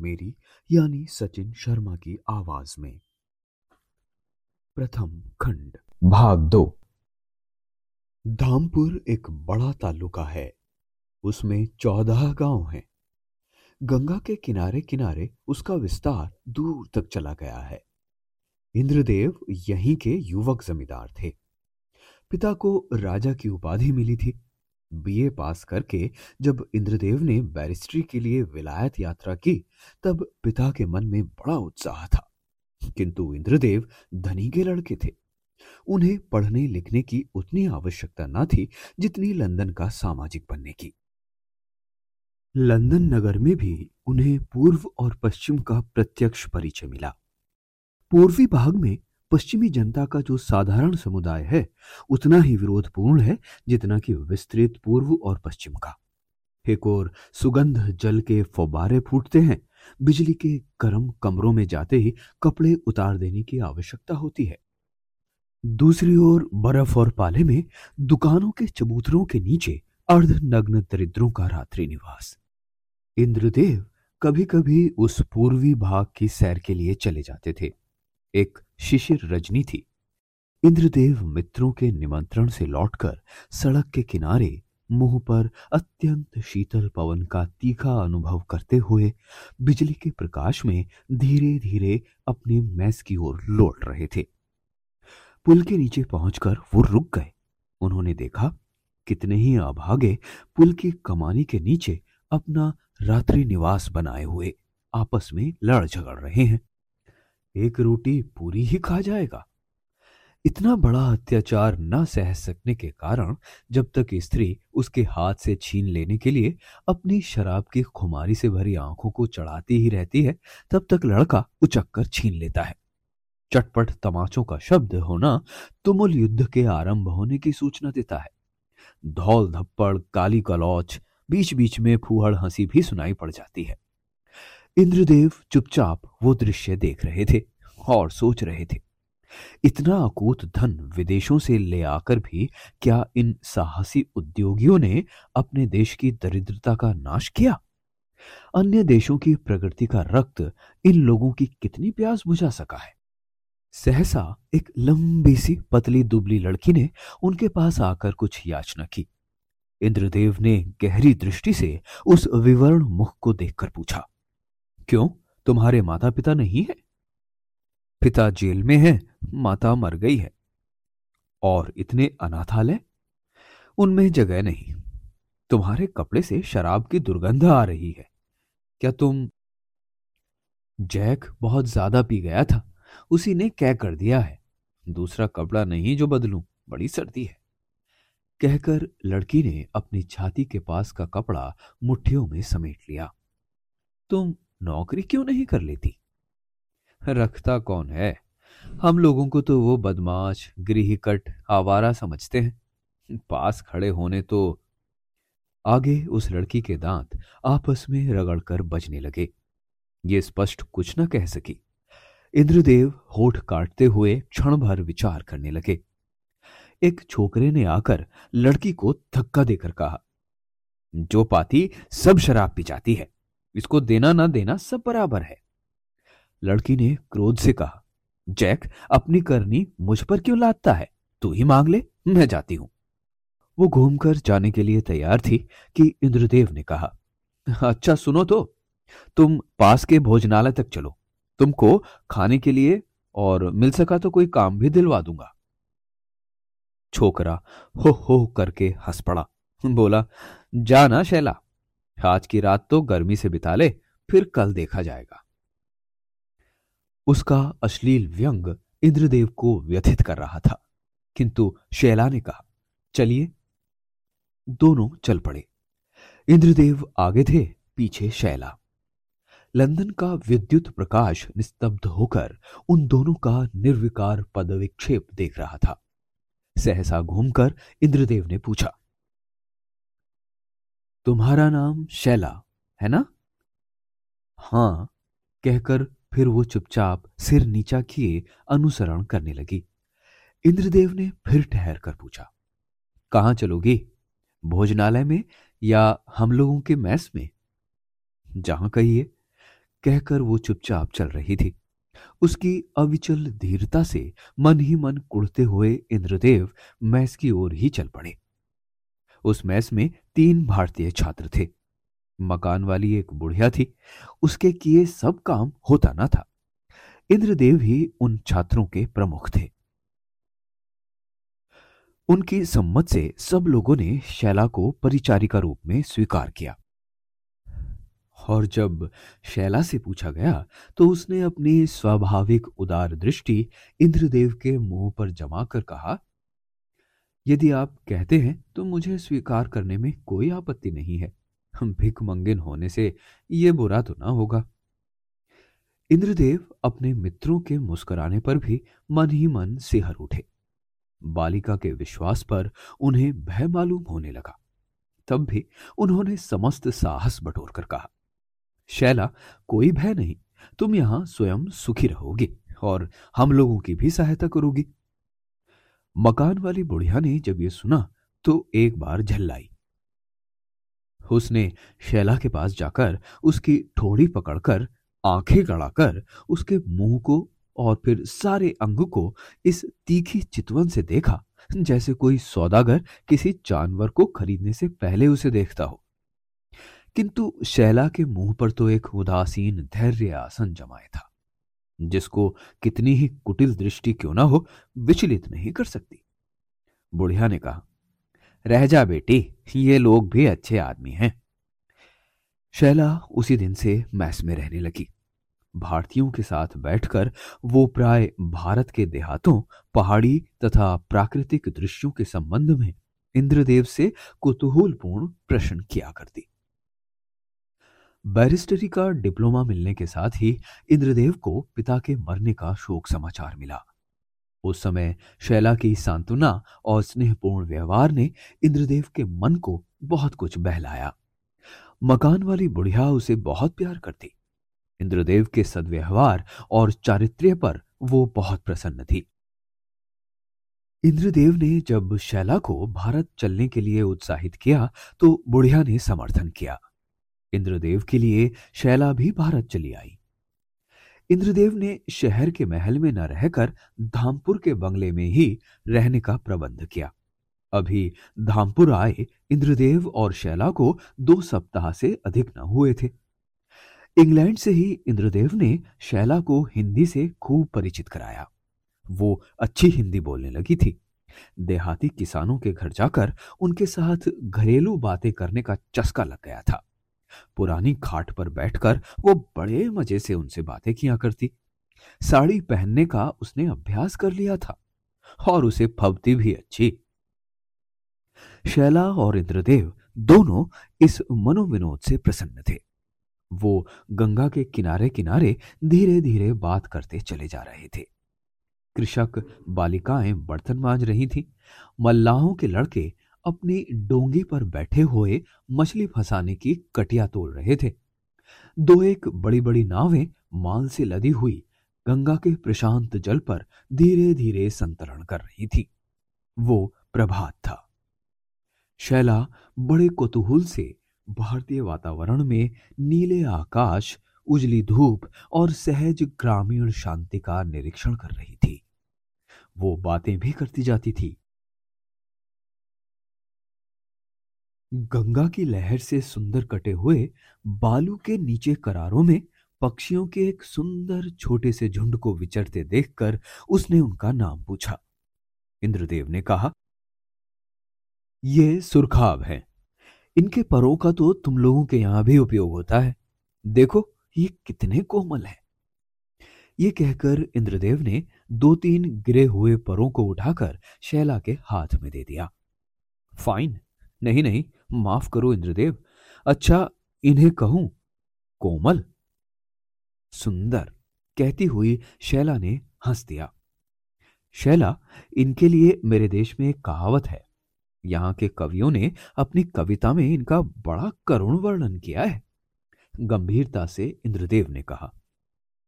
मेरी यानी सचिन शर्मा की आवाज़ में। प्रथम खंड। भाग दो। धामपुर एक बड़ा तालुका है। उसमें चौदह गाँव हैं। गंगा के किनारे किनारे उसका विस्तार दूर तक चला गया है। इंद्रदेव यहीं के युवक जमींदार थे। पिता को राजा की उपाधि मिली थी। बीए पास करके जब इंद्रदेव ने बैरिस्ट्री के लिए विलायत यात्रा की, तब पिता के मन में बड़ा उत्साह था। किंतु इंद्रदेव धनी के लड़के थे। उन्हें पढ़ने लिखने की उतनी आवश्यकता न थी जितनी लंदन का सामाजिक बनने की। लंदन नगर में भी उन्हें पूर्व और पश्चिम का प्रत्यक्ष परिचय मिला। पूर्वी भाग में पश्चिमी जनता का जो साधारण समुदाय है, उतना ही विरोधपूर्ण है जितना कि विस्तृत पूर्व और पश्चिम का। एक और सुगंध जल के फौबारे फूटते हैं, बिजली के गर्म कमरों में जाते ही कपड़े उतार देने की आवश्यकता होती है। दूसरी ओर बर्फ़ और पाले में दुकानों के चबूतरों के नीचे अर्धनग्न दरिद्रों का रात्रि निवास। इंद्रदेव कभी कभी उस पूर्वी भाग की सैर के लिए चले जाते थे। एक शिशिर रजनी थी। इंद्रदेव मित्रों के निमंत्रण से लौटकर सड़क के किनारे मुँह पर अत्यंत शीतल पवन का तीखा अनुभव करते हुए बिजली के प्रकाश में धीरे धीरे अपने मैस की ओर लौट रहे थे। पुल के नीचे पहुंचकर वो रुक गए। उन्होंने देखा, कितने ही अभागे पुल की कमानी के नीचे अपना रात्रि निवास बनाए हुए आपस में लड़ झगड़ रहे हैं। एक रोटी पूरी ही खा जाएगा। इतना बड़ा अत्याचार न सह सकने के कारण जब तक स्त्री उसके हाथ से छीन लेने के लिए अपनी शराब की खुमारी से भरी आँखों को चढ़ाती ही रहती है, तब तक लड़का उचक कर छीन लेता है। चटपट तमाचों का शब्द होना तुमुल युद्ध के आरंभ होने की सूचना देता है। धौल धप्पड़ काली कलौच बीच बीच में फूहड़ हँसी भी सुनाई पड़ जाती है। इंद्रदेव चुपचाप वो दृश्य देख रहे थे और सोच रहे थे, इतना अकूत धन विदेशों से ले आकर भी क्या इन साहसी उद्योगियों ने अपने देश की दरिद्रता का नाश किया? अन्य देशों की प्रगति का रक्त इन लोगों की कितनी प्यास बुझा सका है? सहसा एक लंबी सी पतली दुबली लड़की ने उनके पास आकर कुछ याचना की। इंद्रदेव ने गहरी दृष्टि से उस विवरण मुख को देखकर पूछा क्यों? तुम्हारे माता पिता नहीं है? पिता जेल में है, माता मर गई है। और इतने अनाथालय? उनमें जगह नहीं। तुम्हारे कपड़े से शराब की दुर्गंध आ रही है। क्या तुम जैक बहुत ज़्यादा पी गया था? उसी ने क्या कर दिया है। दूसरा कपड़ा नहीं जो बदलूं, बड़ी सर्दी है। कहकर लड़की ने अपनी छाती के पास का कपड़ा मुट्ठियों में समेट लिया। तुम नौकरी क्यों नहीं कर लेती? रखता कौन है? हम लोगों को तो वो बदमाश गृहकट आवारा समझते हैं। पास खड़े होने तो आगे उस लड़की के दांत आपस में रगड़कर बजने लगे। ये स्पष्ट कुछ न कह सकी। इंद्रदेव होठ काटते हुए क्षण भर विचार करने लगे। एक छोकरे ने आकर लड़की को धक्का देकर कहा, जो पाती सब शराब पी जाती है। इसको देना ना देना सब बराबर है। लड़की ने क्रोध से कहा, जैक, अपनी करनी मुझ पर क्यों लादता है? तू ही मांग ले, मैं जाती हूँ। वो घूमकर जाने के लिए तैयार थी कि इंद्रदेव ने कहा अच्छा सुनो तो तुम पास के भोजनालय तक चलो। तुमको खाने के लिए और मिल सका तो कोई काम भी दिलवा दूँगा। छोकरा हो हो करके हंस पड़ा, बोला, जाना शैला आज की रात तो गर्मी से बिता ले, फिर कल देखा जाएगा। उसका अश्लील व्यंग इंद्रदेव को व्यथित कर रहा था, किंतु शैला ने कहा, चलिए, दोनों चल पड़े। इंद्रदेव आगे थे, पीछे शैला। लंदन का विद्युत प्रकाश निस्तब्ध होकर उन दोनों का निर्विकार पदविक्षेप देख रहा था। सहसा घूमकर इंद्रदेव ने पूछा तुम्हारा नाम शैला, है ना? हाँ, कहकर फिर वो चुपचाप सिर नीचा किए अनुसरण करने लगी। इंद्रदेव ने फिर ठहर कर पूछा, कहाँ चलोगी? भोजनालय में या हम लोगों के मैस में? जहाँ कहिए, कहकर वो चुपचाप चल रही थी। उसकी अविचल धीरता से मन ही मन कुड़ते हुए इंद्रदेव मैस की ओर ही चल पड़े। उस मैस में तीन भारतीय छात्र थे। मकान वाली एक बुढ़िया थी। उसके किए सब काम होता ना था। इंद्रदेव ही उन छात्रों के प्रमुख थे। उनकी सम्मत से सब लोगों ने शैला को परिचारिका रूप में स्वीकार किया। और जब शैला से पूछा गया तो उसने अपनी स्वाभाविक उदार दृष्टि इंद्रदेव के मुँह पर जमा कर कहा यदि आप कहते हैं तो मुझे स्वीकार करने में कोई आपत्ति नहीं है। भिक मंगिन होने से यह बुरा तो ना होगा। इंद्रदेव अपने मित्रों के मुस्कुराने पर भी मन ही मन सिहर उठे। बालिका के विश्वास पर उन्हें भय मालूम होने लगा। तब भी उन्होंने समस्त साहस बटोर कर कहा, शैला, कोई भय नहीं, तुम यहाँ स्वयं सुखी रहोगे और हम लोगों की भी सहायता करोगी। मकान वाली बुढ़िया ने जब यह सुना तो एक बार झल्लाई। उसने शैला के पास जाकर उसकी ठोड़ी पकड़कर, आँखें गड़ाकर उसके मुँह को और फिर सारे अंग को इस तीखी चितवन से देखा, जैसे कोई सौदागर किसी जानवर को खरीदने से पहले उसे देखता हो। किंतु शैला के मुँह पर तो एक उदासीन धैर्य आसन जमाए था। जिसको कितनी ही कुटिल दृष्टि क्यों ना हो, विचलित नहीं कर सकती। बुढ़िया ने कहा, रह जा बेटी, ये लोग भी अच्छे आदमी हैं। शैला उसी दिन से मैस में रहने लगी। भारतीयों के साथ बैठकर वो प्राय भारत के देहातों, पहाड़ी तथा प्राकृतिक दृश्यों के संबंध में इंद्रदेव से कुतूहलपूर्ण प्रश्न किया करती। बैरिस्टरी का डिप्लोमा मिलने के साथ ही इंद्रदेव को पिता के मरने का शोक समाचार मिला। उस समय शैला की सांत्वना और स्नेहपूर्ण व्यवहार ने इंद्रदेव के मन को बहुत कुछ बहलाया। मकान वाली बुढ़िया उसे बहुत प्यार करती। इंद्रदेव के सदव्यवहार और चारित्र्य पर वो बहुत प्रसन्न थी। इंद्रदेव ने जब शैला को भारत चलने के लिए उत्साहित किया तो बुढ़िया ने समर्थन किया। इंद्रदेव के लिए शैला भी भारत चली आई। इंद्रदेव ने शहर के महल में न रहकर धामपुर के बंगले में ही रहने का प्रबंध किया। अभी धामपुर आए इंद्रदेव और शैला को दो सप्ताह से अधिक न हुए थे। इंग्लैंड से ही इंद्रदेव ने शैला को हिंदी से खूब परिचित कराया। वो अच्छी हिंदी बोलने लगी थी। देहाती किसानों के घर जाकर उनके साथ घरेलू बातें करने का चस्का लग गया था। पुरानी खाट पर बैठकर वो बड़े मज़े से उनसे बातें किया करती। साड़ी पहनने का उसने अभ्यास कर लिया था और उसे फबती भी अच्छी। शैला और इंद्रदेव दोनों इस मनोविनोद से प्रसन्न थे। वो गंगा के किनारे किनारे धीरे धीरे बात करते चले जा रहे थे। कृषक बालिकाएँ बर्तन मांज रही थी। मल्लाहों के लड़के अपनी डोंगी पर बैठे हुए मछली फंसाने की कटिया तोड़ रहे थे। दो एक बड़ी बड़ी नावें माल से लदी हुई गंगा के प्रशांत जल पर धीरे धीरे संतरण कर रही थी। वो प्रभात था। शैला बड़े कुतूहल से भारतीय वातावरण में नीले आकाश, उजली धूप और सहज ग्रामीण शांति का निरीक्षण कर रही थी। वो बातें भी करती जाती थी। गंगा की लहर से सुंदर कटे हुए बालू के नीचे करारों में पक्षियों के एक सुंदर छोटे से झुंड को विचरते देखकर उसने उनका नाम पूछा। इंद्रदेव ने कहा, ये सुरखाब है। इनके परों का तो तुम लोगों के यहाँ भी उपयोग होता है। देखो, ये कितने कोमल है। ये कहकर इंद्रदेव ने दो तीन गिरे हुए परों को उठाकर शैला के हाथ में दे दिया। फाइन नहीं नहीं, माफ़ करो इंद्रदेव। अच्छा इन्हें कहूँ, कोमल। सुंदर, कहती हुई शैला ने हंस दिया। शैला, इनके लिए मेरे देश में एक कहावत है। यहाँ के कवियों ने अपनी कविता में इनका बड़ा करुण वर्णन किया है। गंभीरता से इंद्रदेव ने कहा,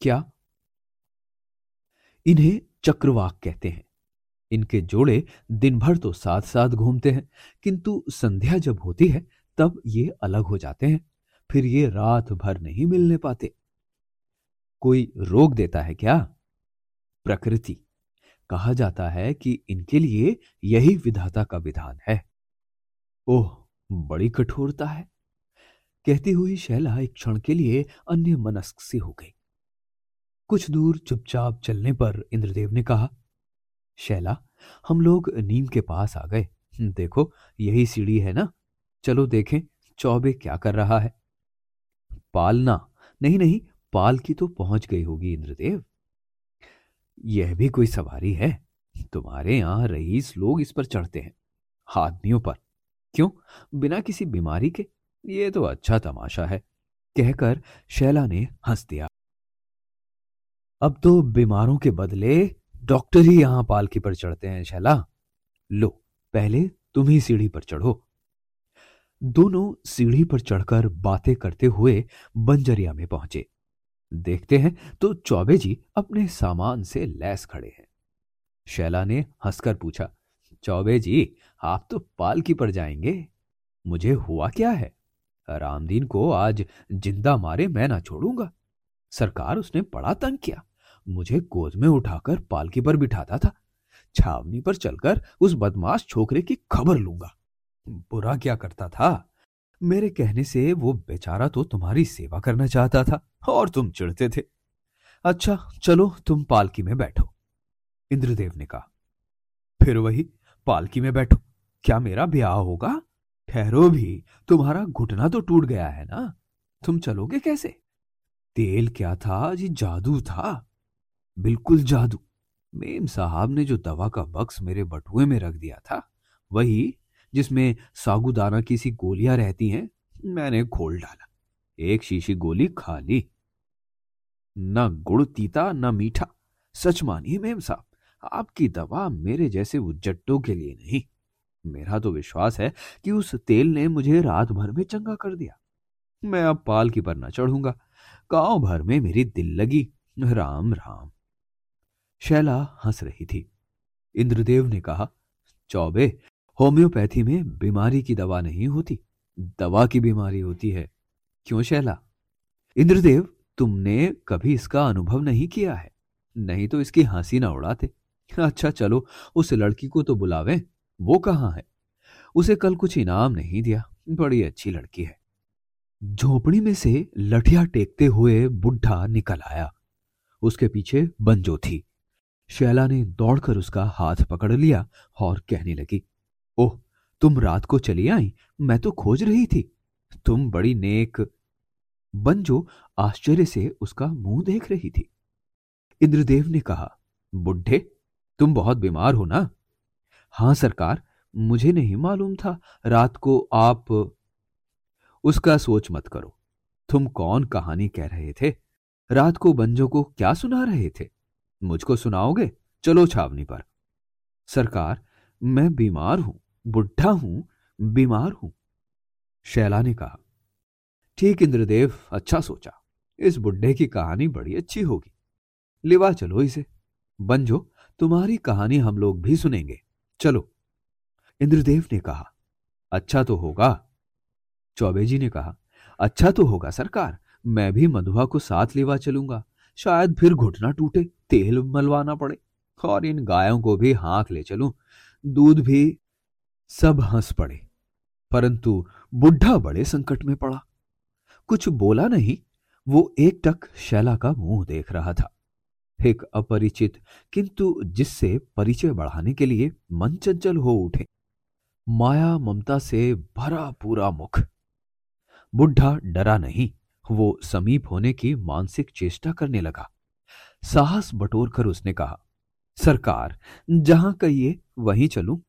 क्या? इन्हें चक्रवाक कहते हैं। इनके जोड़े दिन भर तो साथ साथ घूमते हैं, किंतु संध्या जब होती है, तब ये अलग हो जाते हैं, फिर ये रात भर नहीं मिलने पाते। कोई रोक देता है क्या? प्रकृति। कहा जाता है कि इनके लिए यही विधाता का विधान है। ओह, बड़ी कठोरता है। कहती हुई शैला एक क्षण के लिए अन्य मनस्क सी हो गई। कुछ दूर चुपचाप चलने पर इंद्रदेव ने कहा शैला, हम लोग नीम के पास आ गए। देखो, यही सीढ़ी है ना? चलो देखें, चौबे क्या कर रहा है। पालना नहीं नहीं, पाल की तो पहुँच गई होगी, इंद्रदेव। यह भी कोई सवारी है। तुम्हारे यहाँ रईस लोग इस पर चढ़ते हैं, आदमियों पर। क्यों? बिना किसी बीमारी के। ये तो अच्छा तमाशा है। कहकर शैला ने हंस दिया। अब तो बीमारों के बदले डॉक्टर ही यहाँ पालकी पर चढ़ते हैं, शैला। लो, पहले तुम ही सीढ़ी पर चढ़ो। दोनों सीढ़ी पर चढ़कर बातें करते हुए बंजरिया में पहुँचे। देखते हैं तो चौबे जी अपने सामान से लैस खड़े हैं। शैला ने हंसकर पूछा, चौबे जी, आप तो पालकी पर जाएँगे? मुझे हुआ क्या है? रामदीन को आज ज़िंदा मारे मैं ना छोड़ूँगा। सरकार उसने बड़ा तंग किया। मुझे गोद में उठाकर पालकी पर बिठाता था। छावनी पर चलकर उस बदमाश छोकरे की खबर लूँगा। बुरा क्या करता था? मेरे कहने से वो बेचारा तो तुम्हारी सेवा करना चाहता था और तुम चिढ़ते थे। अच्छा चलो तुम पालकी में बैठो, इंद्रदेव ने कहा। फिर वही पालकी में बैठो। क्या मेरा ब्याह होगा? ठहरो भी, तुम्हारा घुटना तो टूट गया है ना। तुम चलोगे कैसे? तेल क्या था? जी जादू था। बिल्कुल जादू। मेम साहब ने जो दवा का बक्स मेरे बटुए में रख दिया था, वही जिसमें सागुदाना की सी गोलियाँ रहती हैं, मैंने खोल डाला। एक शीशी गोली खाली न गुड़ तीता, न मीठा। सच मानिए मेम साहब, आपकी दवा मेरे जैसे उज्जट्टों के लिए नहीं। मेरा तो विश्वास है कि उस तेल ने मुझे रात भर में चंगा कर दिया। मैं अब पाल की पर न चढ़ूँगा। गाँव भर में मेरी दिल लगी। राम राम। शैला हंस रही थी। इंद्रदेव ने कहा, चौबे, होम्योपैथी में बीमारी की दवा नहीं होती। दवा की बीमारी होती है। क्यों शैला? इंद्रदेव, तुमने कभी इसका अनुभव नहीं किया है। नहीं तो इसकी हँसी ना उड़ाते। अच्छा चलो, उस लड़की को तो बुलावे। वो कहाँ है? उसे कल कुछ इनाम नहीं दिया। बड़ी अच्छी लड़की है। झोपड़ी में से लठिया टेकते हुए बुढ़ा निकल आया। उसके पीछे बंजो थी। शैला ने दौड़कर उसका हाथ पकड़ लिया और कहने लगी, ओह, तुम रात को चली आई? मैं तो खोज रही थी। तुम बड़ी नेक बंजो आश्चर्य से उसका मुँह देख रही थी। इंद्रदेव ने कहा, बुढ़े, तुम बहुत बीमार हो ना? हाँ सरकार, मुझे नहीं मालूम था। रात को आप उसका सोच मत करो। तुम कौन कहानी कह रहे थे? रात को बंजो को क्या सुना रहे थे? मुझको सुनाओगे? चलो छावनी पर। सरकार, मैं बीमार हूँ, बुढ़ा हूँ, बीमार हूँ। शैला ने कहा, ठीक इंद्रदेव अच्छा सोचा। इस बुढ़े की कहानी बड़ी अच्छी होगी। लिवा चलो इसे। बंजो, तुम्हारी कहानी हम लोग भी सुनेंगे। चलो। इंद्रदेव ने कहा अच्छा तो होगा। चौबे जी ने कहा अच्छा तो होगा सरकार, मैं भी मधुआ को साथ लेवा चलूँगा। शायद फिर घुटना टूटे, तेल मलवाना पड़े और इन गायों को भी हाँक ले चलूँ। दूध भी सब हंस पड़े, परंतु बुढ़ा बड़े संकट में पड़ा। कुछ बोला नहीं, वो एक टक शैला का मुँह देख रहा था। एक अपरिचित, किंतु जिससे परिचय बढ़ाने के लिए मन चंचल हो उठे। माया ममता से भरा पूरा मुख। बुढ़ा डरा नहीं वो समीप होने की मानसिक चेष्टा करने लगा। साहस बटोर कर उसने कहा, सरकार, जहाँ कहिए वहीं चलूँ।